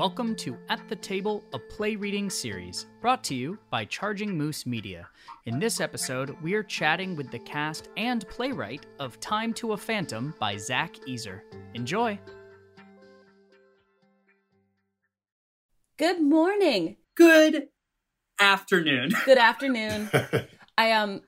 Welcome to At the Table, a play reading series brought to you by Charging Moose Media. In this episode, we are chatting with the cast and playwright of Time to a Phantom by Zach Easer. Enjoy! Good morning. Good afternoon. Good afternoon. I um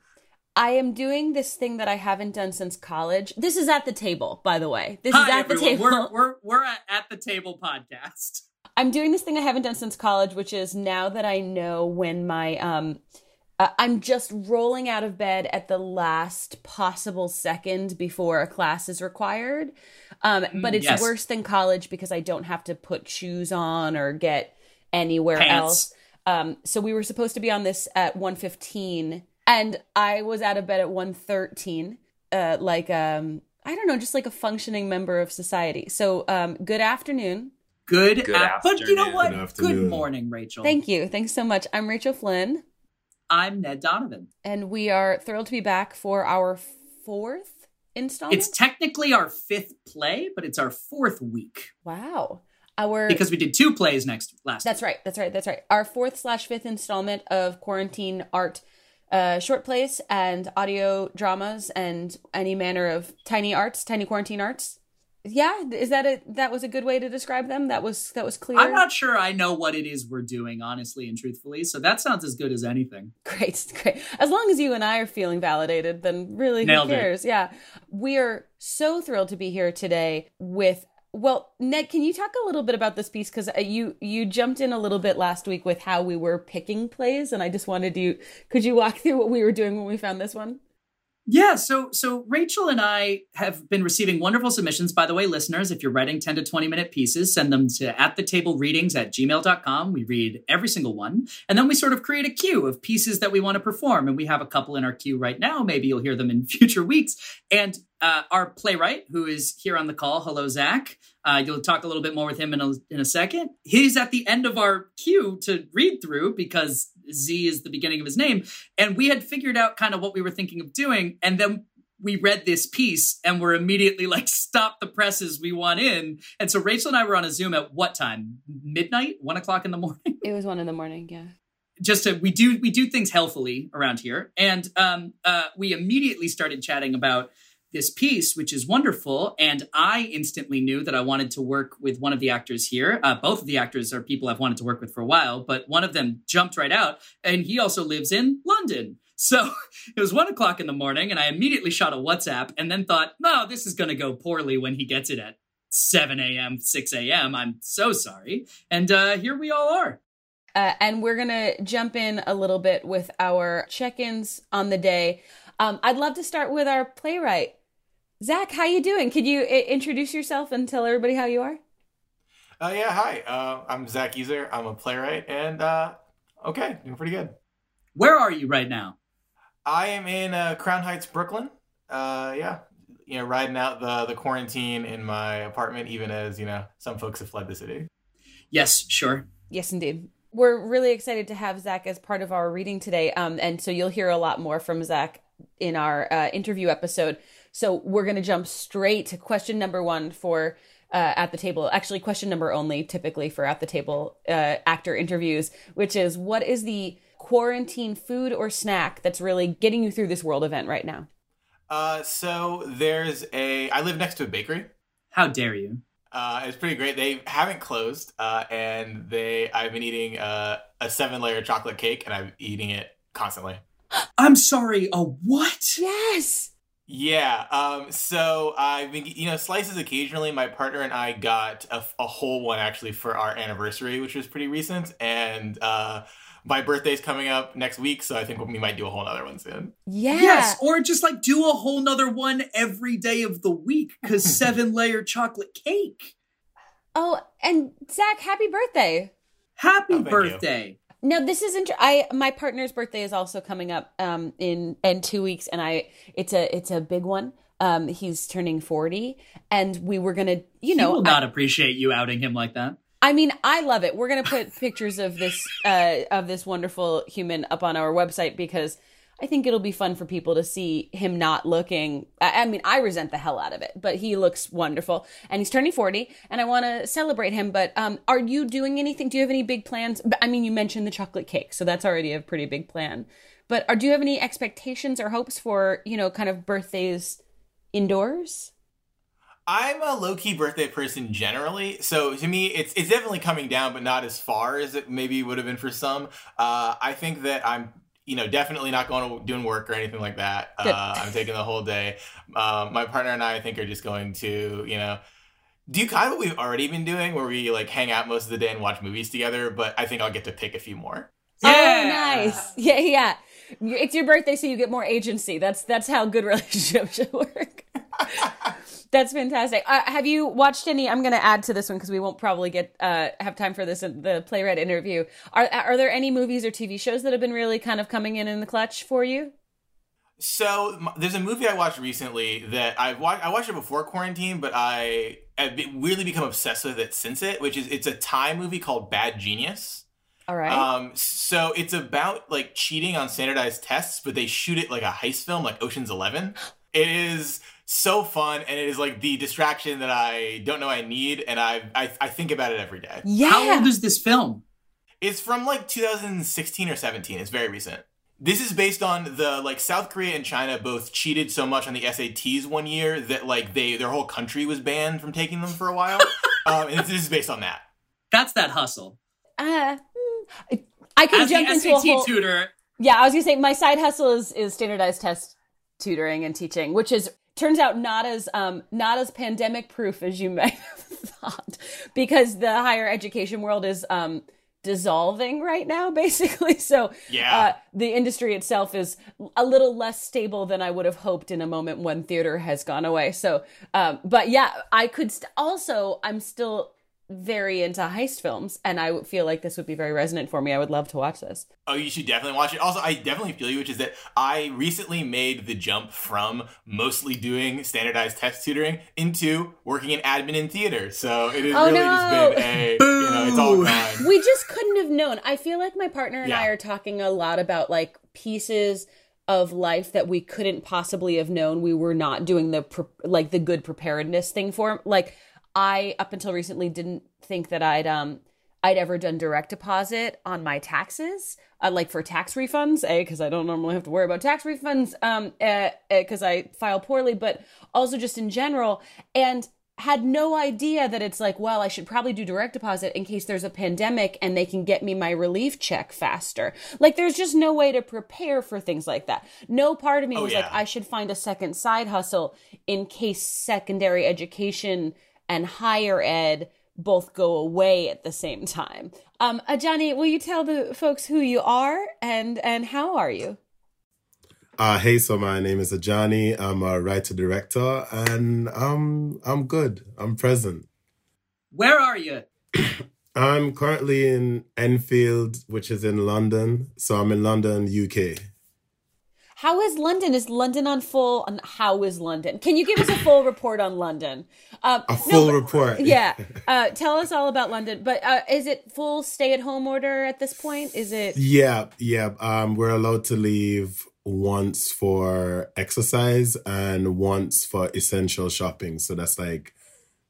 I am doing this thing that I haven't done since college. This is at the table, by the way. This Hi, is at everyone. the table. We're we're we're at, at the table podcast. I'm doing this thing I haven't done since college, which is now that I know when my um uh, I'm just rolling out of bed at the last possible second before a class is required. Um, but Mm, it's yes. worse than college because I don't have to put shoes on or get anywhere Pants. else. Um, so we were supposed to be on this at 1:15 and I was out of bed at 1:13 uh like um I don't know, just like a functioning member of society. So um good afternoon. Good, Good af- But you know afternoon. what? Good Good, morning, Rachel. Thank you. Thanks so much. I'm Rachel Flynn. I'm Ned Donovan. and we are thrilled to be back for our fourth installment. It's technically our fifth play, but it's our fourth week wow, our because we did two plays next last. that's right, that's right, that's right. Our fourth slash fifth installment of quarantine art, uh, short plays and audio dramas and any manner of tiny arts, tiny quarantine arts. Yeah, is that a that was a good way to describe them? That was that was clear. I'm not sure I know what it is we're doing, honestly and truthfully. So that sounds as good as anything. Great, great. As long as you and I are feeling validated, then really Nailed who it. cares? Yeah. We are so thrilled to be here today with well, Ned, can you talk a little bit about this piece cuz uh, you you jumped in a little bit last week with how we were picking plays and I just wanted you could you walk through what we were doing when we found this one? Yeah, so so Rachel and I have been receiving wonderful submissions. By the way, listeners, if you're writing 10 to 20 minute pieces, send them to at the table readings at gmail.com. We read every single one. And then we sort of create a queue of pieces that we want to perform. And we have a couple in our queue right now. Maybe you'll hear them in future weeks. And uh, our playwright, who is here on the call, hello, Zach. Uh, you'll talk a little bit more with him in a, in a second. He's at the end of our queue to read through because Z is the beginning of his name. And we had figured out kind of what we were thinking of doing. And then we read this piece and we're immediately like, stop the presses, we want in. And so Rachel and I were on a Zoom at what time? Midnight? One o'clock in the morning? It was one in the morning, yeah. just to we do we do things healthily around here and um uh we immediately started chatting about this piece which is wonderful and i instantly knew that i wanted to work with one of the actors here. Uh, both of the actors are people i've wanted to work with for a while but one of them jumped right out and he also lives in london. So it was one o'clock in the morning and i immediately shot a whatsapp and then thought no this is going to go poorly when he gets it at 7 a.m 6 a.m i'm so sorry. And uh here we all are. Uh, and we're gonna jump in a little bit with our check-ins on the day. Um, I'd love to start with our playwright, Zach. How you doing? Could you I- introduce yourself and tell everybody how you are? Uh, yeah, hi. Uh, I'm Zach Easer. I'm a playwright, and uh, okay, doing pretty good. where are you right now I am in uh, Crown Heights, Brooklyn. Uh, yeah, you know, riding out the the quarantine in my apartment, even as you know some folks have fled the city. Yes, sure. Yes, indeed. We're really excited to have Zach as part of our reading today. Um, and so you'll hear a lot more from Zach in our uh, interview episode. So we're going to jump straight to question number one for uh, at the table. Actually, question number only typically for at the table uh, actor interviews, which is what is the quarantine food or snack that's really getting you through this world event right now? Uh, so there's a. I live next to a bakery. How dare you? Uh, it's pretty great. They haven't closed, uh, and they. I've been eating uh, a seven layer chocolate cake, and I'm eating it constantly. I'm sorry. A what? Yes. Yeah. Um. So I've been, you know, slices occasionally. My partner and I got a, a whole one actually for our anniversary, which was pretty recent, and uh, my birthday's coming up next week, so I think we might do a whole other one soon. Yeah. Yes, or just like do a whole nother one every day of the week because seven layer chocolate cake. Oh, and Zach, happy birthday. Happy Oh, thank you. Birthday. No, this is inter- I my partner's birthday is also coming up um in in 2 weeks and I it's a it's a big one. Um he's turning 40 and we were going to, you he know, will I, not appreciate you outing him like that. I mean, I love it. We're going to put pictures of this uh of this wonderful human up on our website because I think it'll be fun for people to see him not looking. I, I mean, I resent the hell out of it, but he looks wonderful, and he's turning forty, and I want to celebrate him. But um, are you doing anything? Do you have any big plans? I mean, you mentioned the chocolate cake, so that's already a pretty big plan. But are, do you have any expectations or hopes for you know kind of birthdays indoors? I'm a low key birthday person generally, so to me, it's it's definitely coming down, but not as far as it maybe would have been for some. Uh, I think that I'm you know, definitely not going to doing work or anything like that. Uh, I'm taking the whole day. Um, my partner and I, I think, are just going to, you know, do kind of what we've already been doing, where we like hang out most of the day and watch movies together. But I think I'll get to pick a few more. Yeah. Oh, nice. Yeah, yeah. It's your birthday, so you get more agency. That's that's how good relationships should work. That's fantastic. Uh, have you watched any? I'm going to add to this one because we won't probably get uh, have time for this in the playwright interview. Are are there any movies or TV shows that have been really kind of coming in in the clutch for you? So there's a movie I watched recently that I've watched. I watched it before quarantine, but I have really become obsessed with it since it. Which is it's a Thai movie called Bad Genius. All right. Um, so it's about like cheating on standardized tests, but they shoot it like a heist film, like Ocean's Eleven. It is so fun and it is like the distraction that I don't know I need and I I, I think about it every day. Yeah. How old is this film? It's from like 2016 or 17. It's very recent. This is based on the like South Korea and China both cheated so much on the SATs one year that like they their whole country was banned from taking them for a while. um, and this is based on that. That's that hustle. Uh, I could As jump the into SAT a whole. tutor. Yeah, I was gonna say my side hustle is is standardized test tutoring and teaching, which is turns out not as um not as pandemic proof as you might have thought because the higher education world is um dissolving right now basically so Yeah. uh, the industry itself is a little less stable than i would have hoped in a moment when theater has gone away so um but yeah i could st- also i'm still very into heist films and i feel like this would be very resonant for me i would love to watch this Oh, you should definitely watch it. Also, I definitely feel you, which is that I recently made the jump from mostly doing standardized test tutoring into working in admin in theater. So it has Oh, really no. just been a, you know, it's all Boo. gone. we just couldn't have known. I feel like my partner and Yeah. I are talking a lot about like pieces of life that we couldn't possibly have known we were not doing the pre- like the good preparedness thing for. Like I up until recently didn't think that I'd um I'd ever done direct deposit on my taxes, uh, like for tax refunds. A because I don't normally have to worry about tax refunds, um, because I file poorly, but also just in general, and had no idea that it's like, well, I should probably do direct deposit in case there's a pandemic and they can get me my relief check faster. Like, there's just no way to prepare for things like that. No part of me Oh, was yeah. like, I should find a second side hustle in case secondary education and higher ed both go away at the same time. Um, Ajani, will you tell the folks who you are and and how are you? Uh, hey, so my name is Ajani. I'm a writer director, and I'm I'm good. I'm present. Where are you? I'm currently in Enfield, which is in London. So I'm in London, UK. How is London? Is London on full? On how is London? Can you give us a full report on London? Um, A full but- report. Yeah, uh, tell us all about London. But uh, is it full stay-at-home order at this point? Is it? Yeah, yeah. Um, we're allowed to leave once for exercise and once for essential shopping. So that's like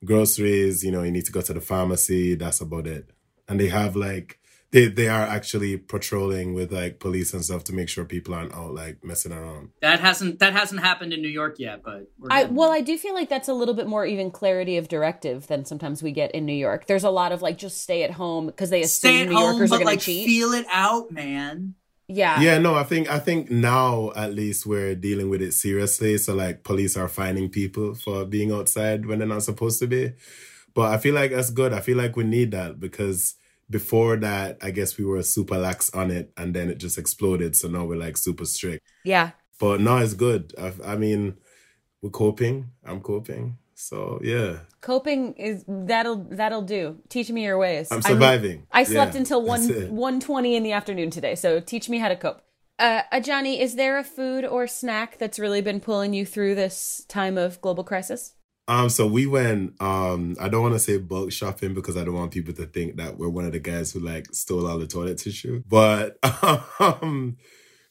groceries. You know, you need to go to the pharmacy. That's about it. And they have like they they are actually patrolling with like police and stuff to make sure people aren't out like messing around. That hasn't that hasn't happened in New York yet, but we're I getting- well, I do feel like that's a little bit more even clarity of directive than sometimes we get in New York. There's a lot of like just stay at home because they assume stay at New home, Yorkers are but going like to cheat. feel it out, man. yeah, Yeah, no, I think I think now at least we're dealing with it seriously. So like police are finding people for being outside when they're not supposed to be. But I feel like that's good. I feel like we need that because before that, I guess we were super lax on it and then it just exploded. So now we're like super strict. yeah. But now it's good. I, I mean, we're coping. I'm coping. So yeah, Coping is that'll that'll do. Teach me your ways. I'm surviving. I slept Yeah, until one one twenty in the afternoon today, so teach me how to cope. Uh, Ajani, is there a food or snack that's really been pulling you through this time of global crisis? Um, so we went. Um, I don't want to say bulk shopping because I don't want people to think that we're one of the guys who like stole all the toilet tissue. But um,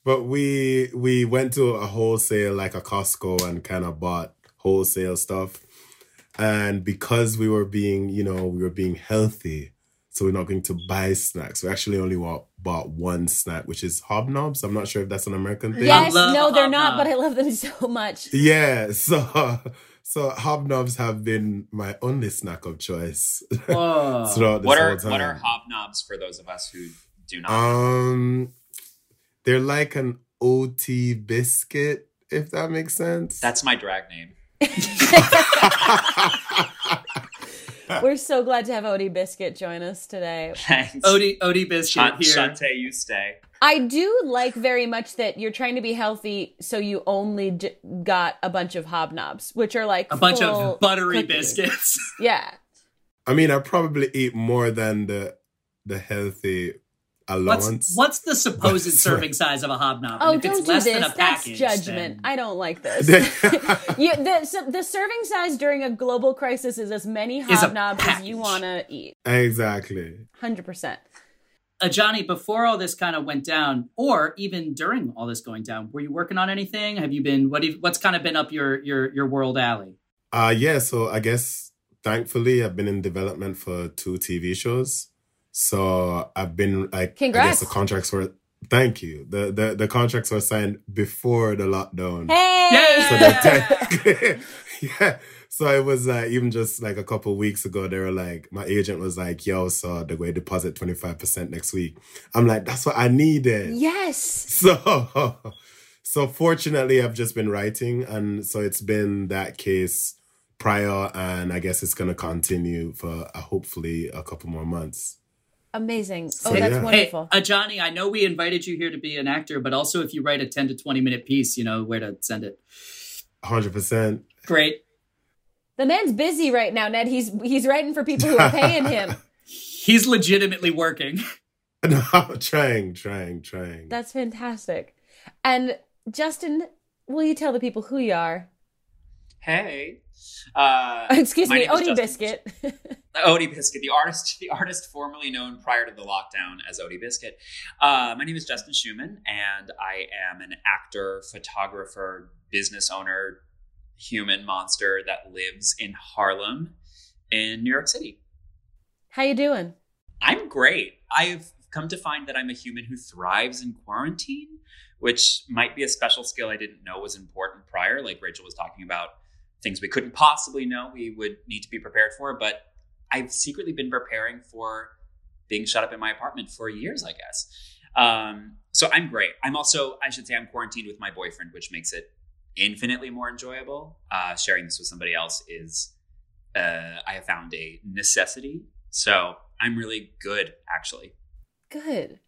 but we we went to a wholesale like a Costco and kind of bought wholesale stuff. And because we were being, you know, we were being healthy, so we're not going to buy snacks. We actually only bought, bought one snack, which is hobnobs. I'm not sure if that's an American thing. Yes, no, they're not, but I love them so much. Yeah, so so hobnobs have been my only snack of choice throughout this What whole time. what are hobnobs for those of us who do not? Um, they're like an OT biscuit, if that makes sense. That's my drag name. We're so glad to have Odie Biscuit join us today. Thanks. Odie, Odie Biscuit Shan- here. Shantae, you stay. I do like very much that you're trying to be healthy, so you only j- got a bunch of hobnobs, which are like A bunch of buttery cookies. biscuits. Yeah, I mean, I probably eat more than the the healthy allowance. What's what's the supposed But- serving size of a hobnob? Oh, if don't it's do less this. than a That's judgment. then- I don't like this. you, the, so the serving size during a global crisis is as many hobnobs as you want to eat. exactly. Hundred percent. uh, Johnny, before all this kind of went down, or even during all this going down, were you working on anything? Have you been what? Have, what's kind of been up your your your world alley? Uh yeah, so I guess thankfully I've been in development for two TV shows. So I've been like I guess the contracts were thank you. The the the contracts were signed before the lockdown. Hey. So they're yeah. So it was uh, even just like a couple weeks ago, they were like, my agent was like, yo, so they're going to deposit 25% next week. I'm like, that's what I needed. yes. So, so fortunately, I've just been writing. And so it's been that case prior. And I guess it's going to continue for uh, hopefully a couple more months. Amazing. Oh, that's yeah. wonderful. Hey, uh, Johnny, I know we invited you here to be an actor, but also if you write a ten to twenty minute piece, you know where to send it. 100%. Great. the man's busy right now, Ned. He's he's writing for people who are paying him. He's legitimately working. No, trying, trying, trying. That's fantastic. And Justin, will you tell the people who you are? Hey. Uh, Excuse me, name is Odie Justin- Biscuit. Odie Biscuit, the artist, the artist formerly known prior to the lockdown as Odie Biscuit. Uh, my name is Justin Schumann, and I am an actor, photographer, business owner, human monster that lives in Harlem, in New York City. How you doing? I'm great. I've come to find that I'm a human who thrives in quarantine, which might be a special skill I didn't know was important prior. Like Rachel was talking about things we couldn't possibly know we would need to be prepared for, but I've secretly been preparing for being shut up in my apartment for years, I guess. Um, so I'm great. I'm also, I should say, I'm quarantined with my boyfriend, which makes it infinitely more enjoyable. Uh, sharing this with somebody else is, uh, I have found a necessity. So I'm really good, actually. Good.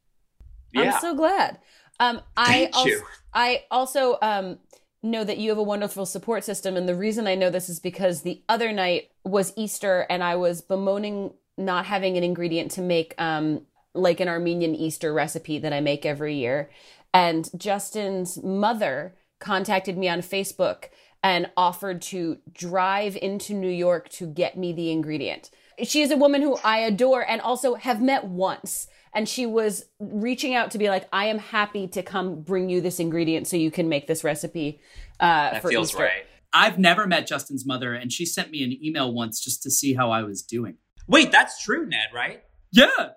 Yeah. I'm so glad. Um, I Thank also, you. I also um, know that you have a wonderful support system, and the reason I know this is because the other night was Easter, and I was bemoaning not having an ingredient to make um, like an Armenian Easter recipe that I make every year, and Justin's mother contacted me on Facebook and offered to drive into New York to get me the ingredient. She is a woman who I adore and also have met once. And she was reaching out to be like, I am happy to come bring you this ingredient so you can make this recipe uh, That for feels Easter. right. I've never met Justin's mother, and she sent me an email once just to see how I was doing. Wait, that's true, Ned, right? Yeah.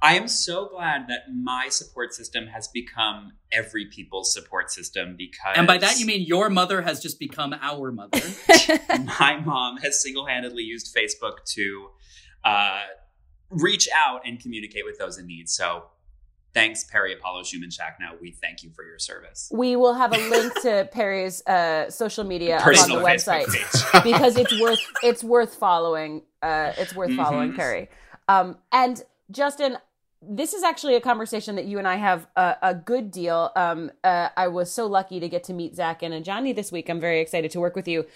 I am so glad that my support system has become every people's support system because And by that you mean your mother has just become our mother. my mom has single-handedly used Facebook to uh, reach out and communicate with those in need. So thanks, Perry Apollo Schumann Shacknow. We thank you for your service. We will have a link to Perry's uh, social media on the Facebook website. because it's worth it's worth following. Uh, it's worth following Mhm. Perry. Um, and Justin, this is actually a conversation that you and I have a, a good deal. Um, uh, I was so lucky to get to meet Zach and Johnny this week. I'm very excited to work with you.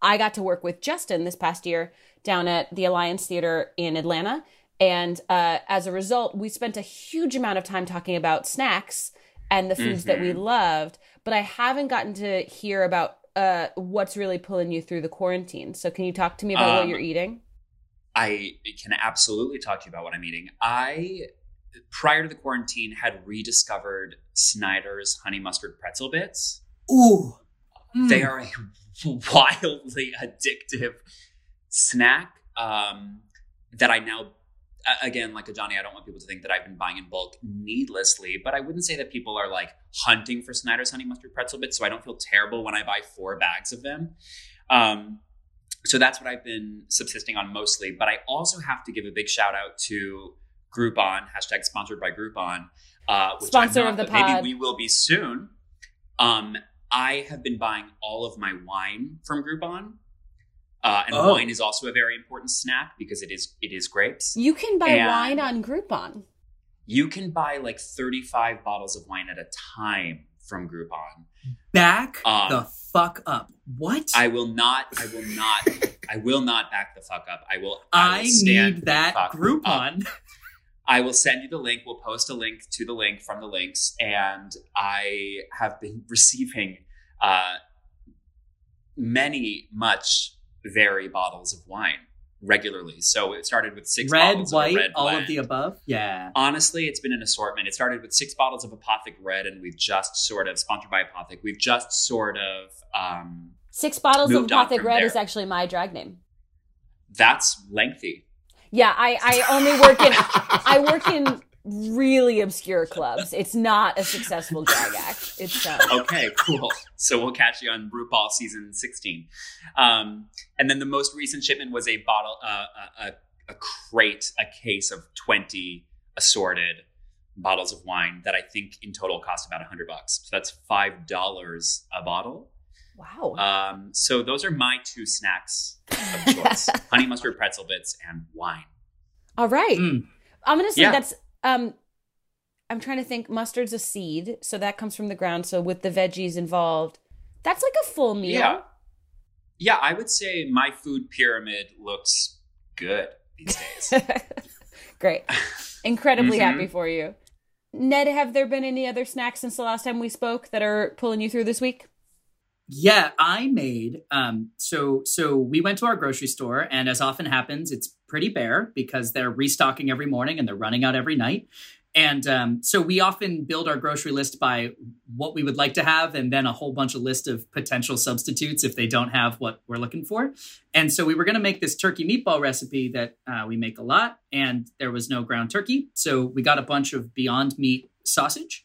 I got to work with Justin this past year down at the Alliance Theater in Atlanta. And uh, as a result, we spent a huge amount of time talking about snacks and the foods that we loved. But I haven't gotten to hear about uh, what's really pulling you through the quarantine. So, can you talk to me about what Um, you're eating? I can absolutely talk to you about what I'm eating. I, prior to the quarantine, had rediscovered Snyder's honey mustard pretzel bits. Ooh. Mm. They are a wildly addictive snack um, that I now, again, like a Johnny, I don't want people to think that I've been buying in bulk needlessly, but I wouldn't say that people are like hunting for Snyder's honey mustard pretzel bits, so I don't feel terrible when I buy four bags of them. Um, so that's what I've been subsisting on mostly. But I also have to give a big shout out to Groupon, hashtag sponsored by Groupon. Uh, which Sponsor not, of the but maybe we will be soon. Um, I have been buying all of my wine from Groupon. Uh, and Oh. wine is also a very important snack because it is it is grapes. You can buy And- wine on Groupon. You can buy like 35 bottles of wine at a time from Groupon. Back Um, the fuck up. What? I will not I will not I will not back the fuck up. I will I, I will stand need that. Groupon. I will send you the link. We'll post a link to the link from the links. And I have been receiving uh, many, much very bottles of wine regularly. So it started with six red, bottles white, of a red all blend. of the above. Yeah. Honestly, it's been an assortment. It started with six bottles of Apothic Red, and we've just sort of sponsored by Apothic. We've just sort of um, Six bottles of Moved on Apothic Red there. is actually my drag name. that's lengthy. Yeah, I, I only work in I work in really obscure clubs. It's not a successful drag act. It's um, okay, cool. So we'll catch you on RuPaul season 16. Um, and then the most recent shipment was a bottle, uh, a, a, a crate, a case of 20 assorted bottles of wine that I think in total cost about a 100 bucks. So that's $5 a bottle. wow. Um, so those are my two snacks of choice honey mustard pretzel bits and wine. All right. Mm. I'm gonna say Yeah. that's um I'm trying to think mustard's a seed, so that comes from the ground. So with the veggies involved, that's like a full meal. Yeah. Yeah, I would say my food pyramid looks good these days. Great. Incredibly Mhm. happy for you. Ned, have there been any other snacks since the last time we spoke that are pulling you through this week? Yeah, I made um so so we went to our grocery store and as often happens it's pretty bare because they're restocking every morning and they're running out every night. And um, so we often build our grocery list by what we would like to have and then a whole bunch of list of potential substitutes if they don't have what we're looking for. And so we were going to make this turkey meatball recipe that uh, we make a lot and there was no ground turkey. So we got a bunch of Beyond Meat sausage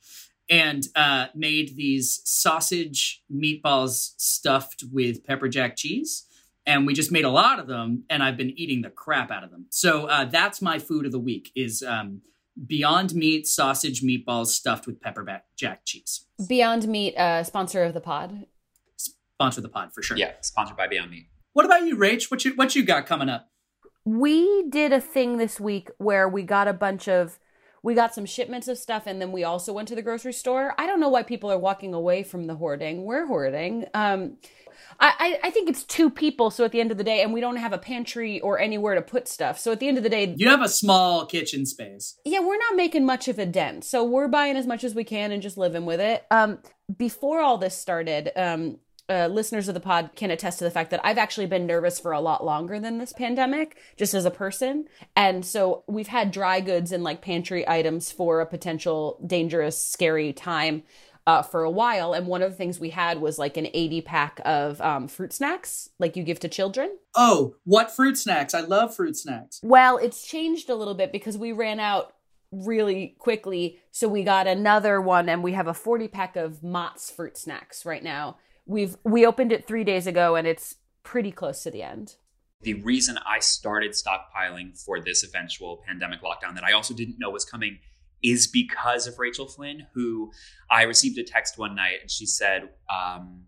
and uh, made these sausage meatballs stuffed with pepper jack cheese. And we just made a lot of them, and I've been eating the crap out of them. So uh, that's my food of the week: is um, Beyond Meat sausage meatballs stuffed with pepper jack cheese. Beyond Meat, uh, sponsor of the pod. Sponsor the pod for sure. yeah, sponsored by Beyond Meat. What about you, Rach? What you what you got coming up? We did a thing this week where we got a bunch of we got some shipments of stuff and then we also went to the grocery store. I don't know why people are walking away from the hoarding. We're hoarding. Um I, I I think it's two people, so at the end of the day, and we don't have a pantry or anywhere to put stuff. So at the end of the day, You have a small kitchen space. yeah, we're not making much of a dent. So we're buying as much as we can and just living with it. Um, before all this started, um, uh, listeners of the pod can attest to the fact that I've actually been nervous for a lot longer than this pandemic, just as a person. And so we've had dry goods and like pantry items for a potential dangerous, scary time. Uh, for a while, and one of the things we had was like an 80 pack of um, fruit snacks, like you give to children. Oh, what fruit snacks? I love fruit snacks. Well, it's changed a little bit because we ran out really quickly. So we got another one and we have a 40 pack of Mott's fruit snacks right now. We've we opened it 3 days ago and it's pretty close to the end. The reason I started stockpiling for this eventual pandemic lockdown that I also didn't know was coming is because of Rachel Flynn, who I received a text one night and she said, um,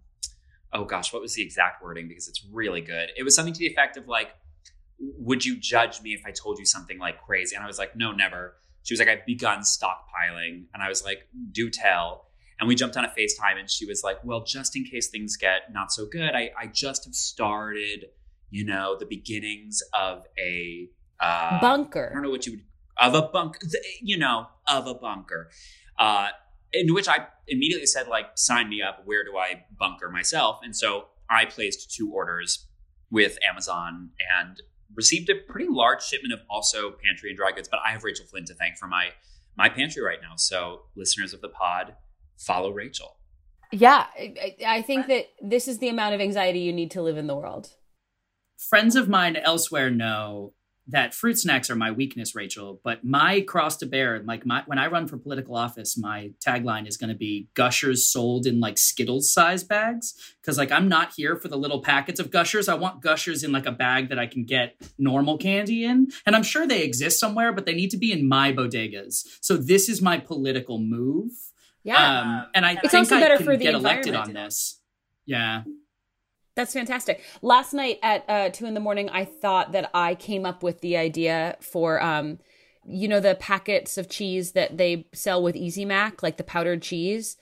oh gosh, what was the exact wording? Because it's really good. It was something to the effect of like, would you judge me if I told you something like crazy? And I was like, no, never. She was like, I've begun stockpiling. And I was like, do tell. And we jumped on a FaceTime and she was like, well, just in case things get not so good, I, I just have started, you know, the beginnings of a uh, bunker. I don't know what you would of a bunker, you know, of a bunker. Uh, in which I immediately said, like, sign me up. Where do I bunker myself? And so I placed two orders with Amazon and received a pretty large shipment of also pantry and dry goods. But I have Rachel Flynn to thank for my my pantry right now. So listeners of the pod, follow Rachel. Yeah, I, I think that this is the amount of anxiety you need to live in the world. Friends of mine elsewhere know that fruit snacks are my weakness, Rachel. But my cross to bear, like my when I run for political office, my tagline is going to be Gushers sold in like Skittles size bags. Because like I'm not here for the little packets of Gushers. I want Gushers in like a bag that I can get normal candy in, and I'm sure they exist somewhere, but they need to be in my bodegas. So this is my political move. Yeah, um, and I it's think also I better can for the get elected on this. Yeah. That's fantastic. Last night at uh, two in the morning, I thought that I came up with the idea for, um, you know, the packets of cheese that they sell with Easy Mac, like the powdered cheese.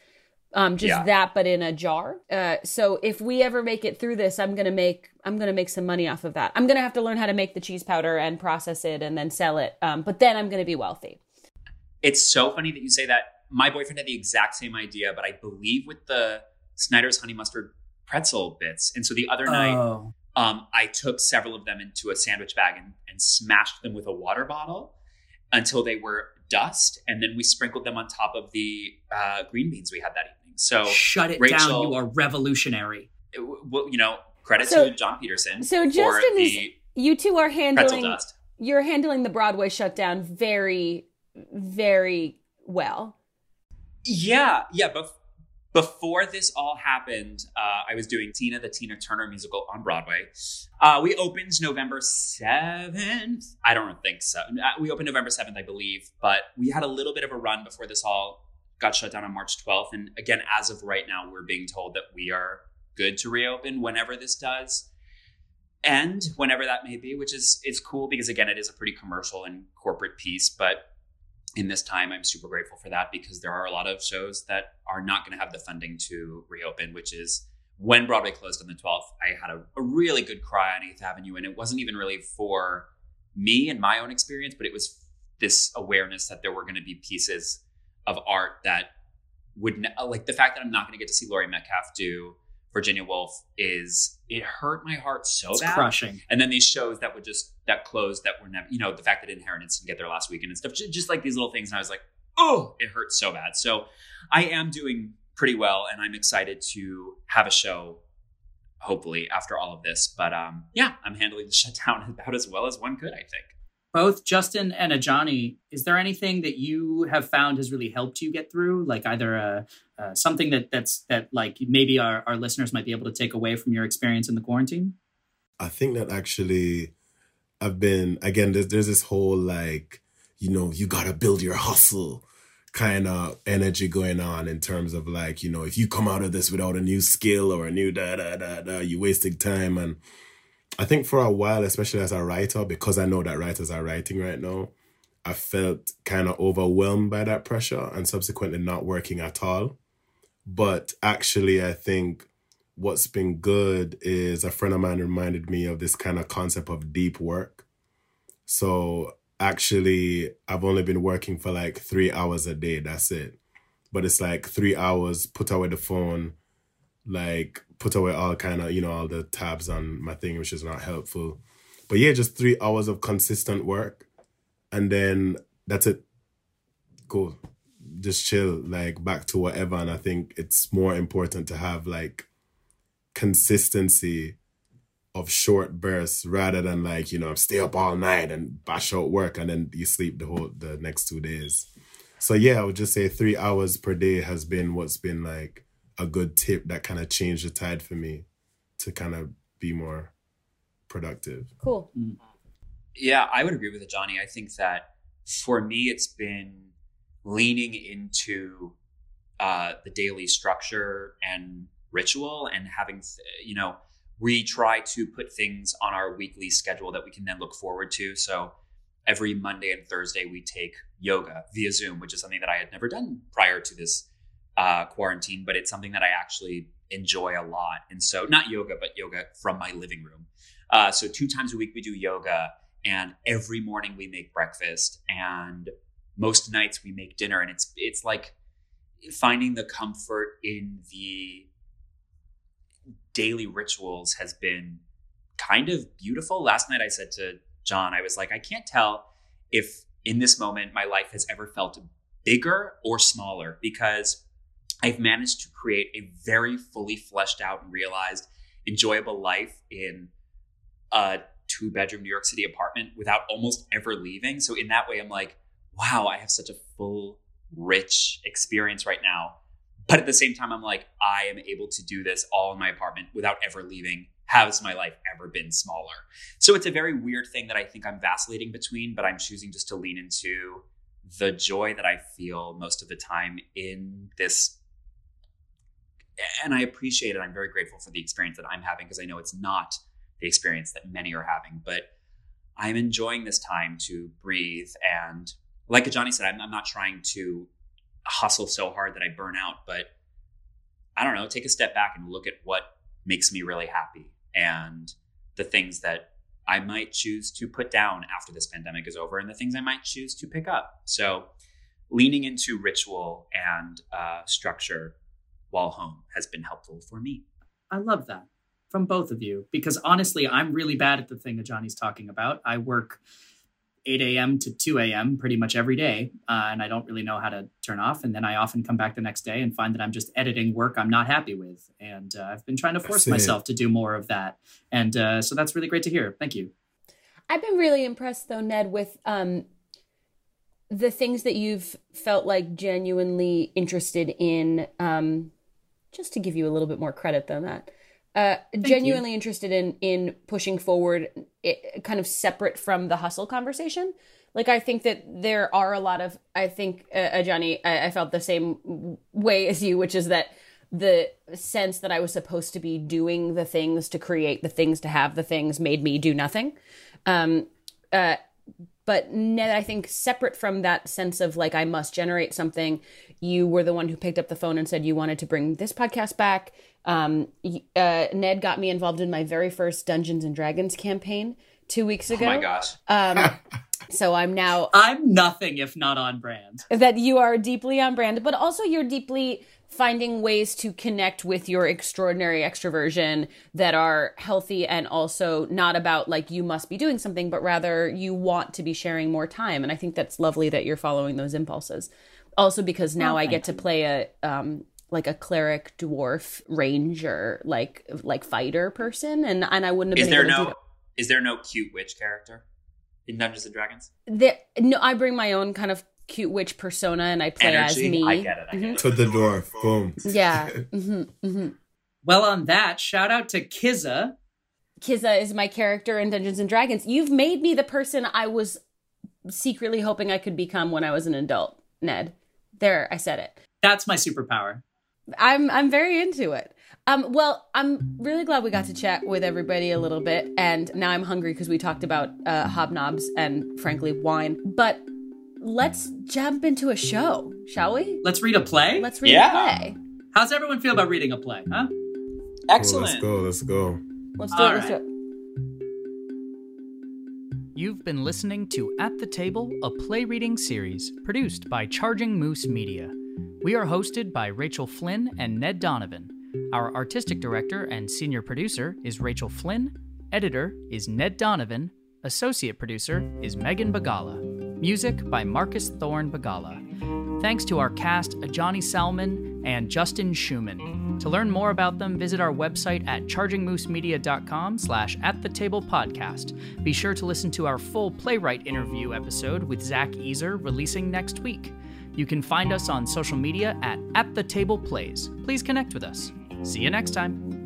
Um, just Yeah. that, but in a jar. Uh, so if we ever make it through this, I'm gonna make I'm gonna make some money off of that. I'm gonna have to learn how to make the cheese powder and process it and then sell it. Um, but then I'm gonna be wealthy. It's so funny that you say that. My boyfriend had the exact same idea, but I believe with the Snyder's honey mustard pretzel bits. And so the other night, Oh. um, I took several of them into a sandwich bag and, and smashed them with a water bottle until they were dust. And then we sprinkled them on top of the uh, green beans we had that evening. So, Shut it Rachel- down. You are revolutionary. it, w- w- you know, credit So- to John Peterson so for Justin is the You two are handling dust. you're handling the Broadway shutdown very, very well. Yeah, yeah. But before this all happened, uh, I was doing Tina, the Tina Turner musical on Broadway. Uh, we opened November 7th. I don't think so. Uh, We opened November 7th, I believe. But we had a little bit of a run before this all got shut down on March 12th. And again, as of right now, we're being told that we are good to reopen whenever this does end, whenever that may be, which is is cool because again, it is a pretty commercial and corporate piece. But in this time, I'm super grateful for that because there are a lot of shows that are not going to have the funding to reopen, which is when Broadway closed on the 12th. I had a, a really good cry on 8th Avenue, and it wasn't even really for me and my own experience, but it was this awareness that there were going to be pieces of art that would, ne- uh, like the fact that I'm not going to get to see Laurie Metcalf do Virginia Woolf is, it hurt my heart so It's bad. crushing. And then these shows that would just that closed that were never, you know, the fact that Inheritance didn't get there last weekend and stuff, just like these little things. And I was like, oh, it hurts so bad. So I am doing pretty well, and I'm excited to have a show, hopefully after all of this. But um, yeah, I'm handling the shutdown about as well as one could, I think. Both Justin and Ajani, is there anything that you have found has really helped you get through? Like either uh, uh, something that that's that like maybe our, our listeners might be able to take away from your experience in the quarantine? I think that actually I've been again there's there's this whole like, you know, you gotta build your hustle kind of energy going on in terms of like, you know, if you come out of this without a new skill or a new da da da da, you wasting time. And I think for a while, especially as a writer, because I know that writers are writing right now, I felt kind of overwhelmed by that pressure and subsequently not working at all. But actually, I think what's been good is a friend of mine reminded me of this kind of concept of deep work. So actually, I've only been working for like three hours a day. That's it. But it's like three hours, put away the phone, like put away all kind of, you know, all the tabs on my thing, which is not helpful. But yeah, just three hours of consistent work. And then that's it. Cool. Just chill, like back to whatever. And I think it's more important to have like consistency of short bursts rather than like, you know, I'm stay up all night and bash out work and then you sleep the whole the next two days. So yeah, I would just say three hours per day has been what's been like a good tip that kind of changed the tide for me to kind of be more productive. Cool. Yeah, I would agree with it, Johnny. I think that for me, it's been leaning into uh, the daily structure and ritual and having, you know, we try to put things on our weekly schedule that we can then look forward to. So every Monday and Thursday, we take yoga via Zoom, which is something that I had never done prior to this uh, quarantine, but it's something that I actually enjoy a lot. And so, not yoga, but yoga from my living room. Uh, so, two times a week, we do yoga, and every morning we make breakfast, and most nights we make dinner. And it's it's like finding the comfort in the daily rituals has been kind of beautiful. Last night, I said to John, I was like, I can't tell if in this moment my life has ever felt bigger or smaller because I've managed to create a very fully fleshed out and realized enjoyable life in a two bedroom New York City apartment without almost ever leaving. So in that way, I'm like, wow, I have such a full, rich experience right now. But at the same time, I'm like, I am able to do this all in my apartment without ever leaving. Has my life ever been smaller? So it's a very weird thing that I think I'm vacillating between, but I'm choosing just to lean into the joy that I feel most of the time in this. And I appreciate it. I'm very grateful for the experience that I'm having because I know it's not the experience that many are having. But I'm enjoying this time to breathe. And like Johnny said, I'm, I'm not trying to hustle so hard that I burn out, but I don't know, take a step back and look at what makes me really happy and the things that I might choose to put down after this pandemic is over and the things I might choose to pick up. So, leaning into ritual and uh, structure while home has been helpful for me. I love that from both of you because honestly, I'm really bad at the thing that Johnny's talking about. I work 8 a.m. to 2 a.m. pretty much every day, uh, and I don't really know how to turn off. And then I often come back the next day and find that I'm just editing work I'm not happy with. And uh, I've been trying to force myself to do more of that. And uh, so that's really great to hear. Thank you. I've been really impressed, though, Ned, with um, the things that you've felt like genuinely interested in. Um, just to give you a little bit more credit than that uh, genuinely you. interested in in pushing forward it, kind of separate from the hustle conversation like i think that there are a lot of i think uh, uh, johnny I, I, felt the same way as you which is that the sense that i was supposed to be doing the things to create the things to have the things made me do nothing um uh but Ned, I think separate from that sense of like I must generate something, you were the one who picked up the phone and said you wanted to bring this podcast back. Um, uh, Ned got me involved in my very first Dungeons and Dragons campaign two weeks ago. Oh my gosh. Um, so I'm now. I'm nothing if not on brand. That you are deeply on brand, but also you're deeply finding ways to connect with your extraordinary extroversion that are healthy and also not about like you must be doing something, but rather you want to be sharing more time. And I think that's lovely that you're following those impulses. Also, because now oh, I get to play a um, like a cleric dwarf ranger like like fighter person and and I wouldn't have is been there no is there no cute witch character in Dungeons and Dragons? There, no, I bring my own kind of cute witch persona and I play Energy? as me. I get it. I get mm-hmm. To the dwarf. Boom. Yeah. mm-hmm, mm-hmm. Well, on that, shout out to Kiza. Kiza is my character in Dungeons and Dragons. You've made me the person I was secretly hoping I could become when I was an adult, Ned. There, I said it. That's my superpower. I'm I'm very into it. Um, well, I'm really glad we got to chat with everybody a little bit, and now I'm hungry because we talked about uh, hobnobs and, frankly, wine. But let's jump into a show, shall we? Let's read a play. Let's read yeah. a play. How's everyone feel about reading a play? Huh? Excellent. Cool, let's go. Let's go. Let's do All it. Let's right. do it. You've been listening to At the Table, a play reading series produced by Charging Moose Media. We are hosted by Rachel Flynn and Ned Donovan. Our artistic director and senior producer is Rachel Flynn, editor is Ned Donovan, associate producer is Megan Bagala. Music by Marcus Thorne Bagala. Thanks to our cast, Ajani Salman and Justin Schumann. To learn more about them, visit our website at chargingmoosemedia.com slash at the table podcast. Be sure to listen to our full playwright interview episode with Zach Easer releasing next week. You can find us on social media at At the Table Plays. Please connect with us. See you next time.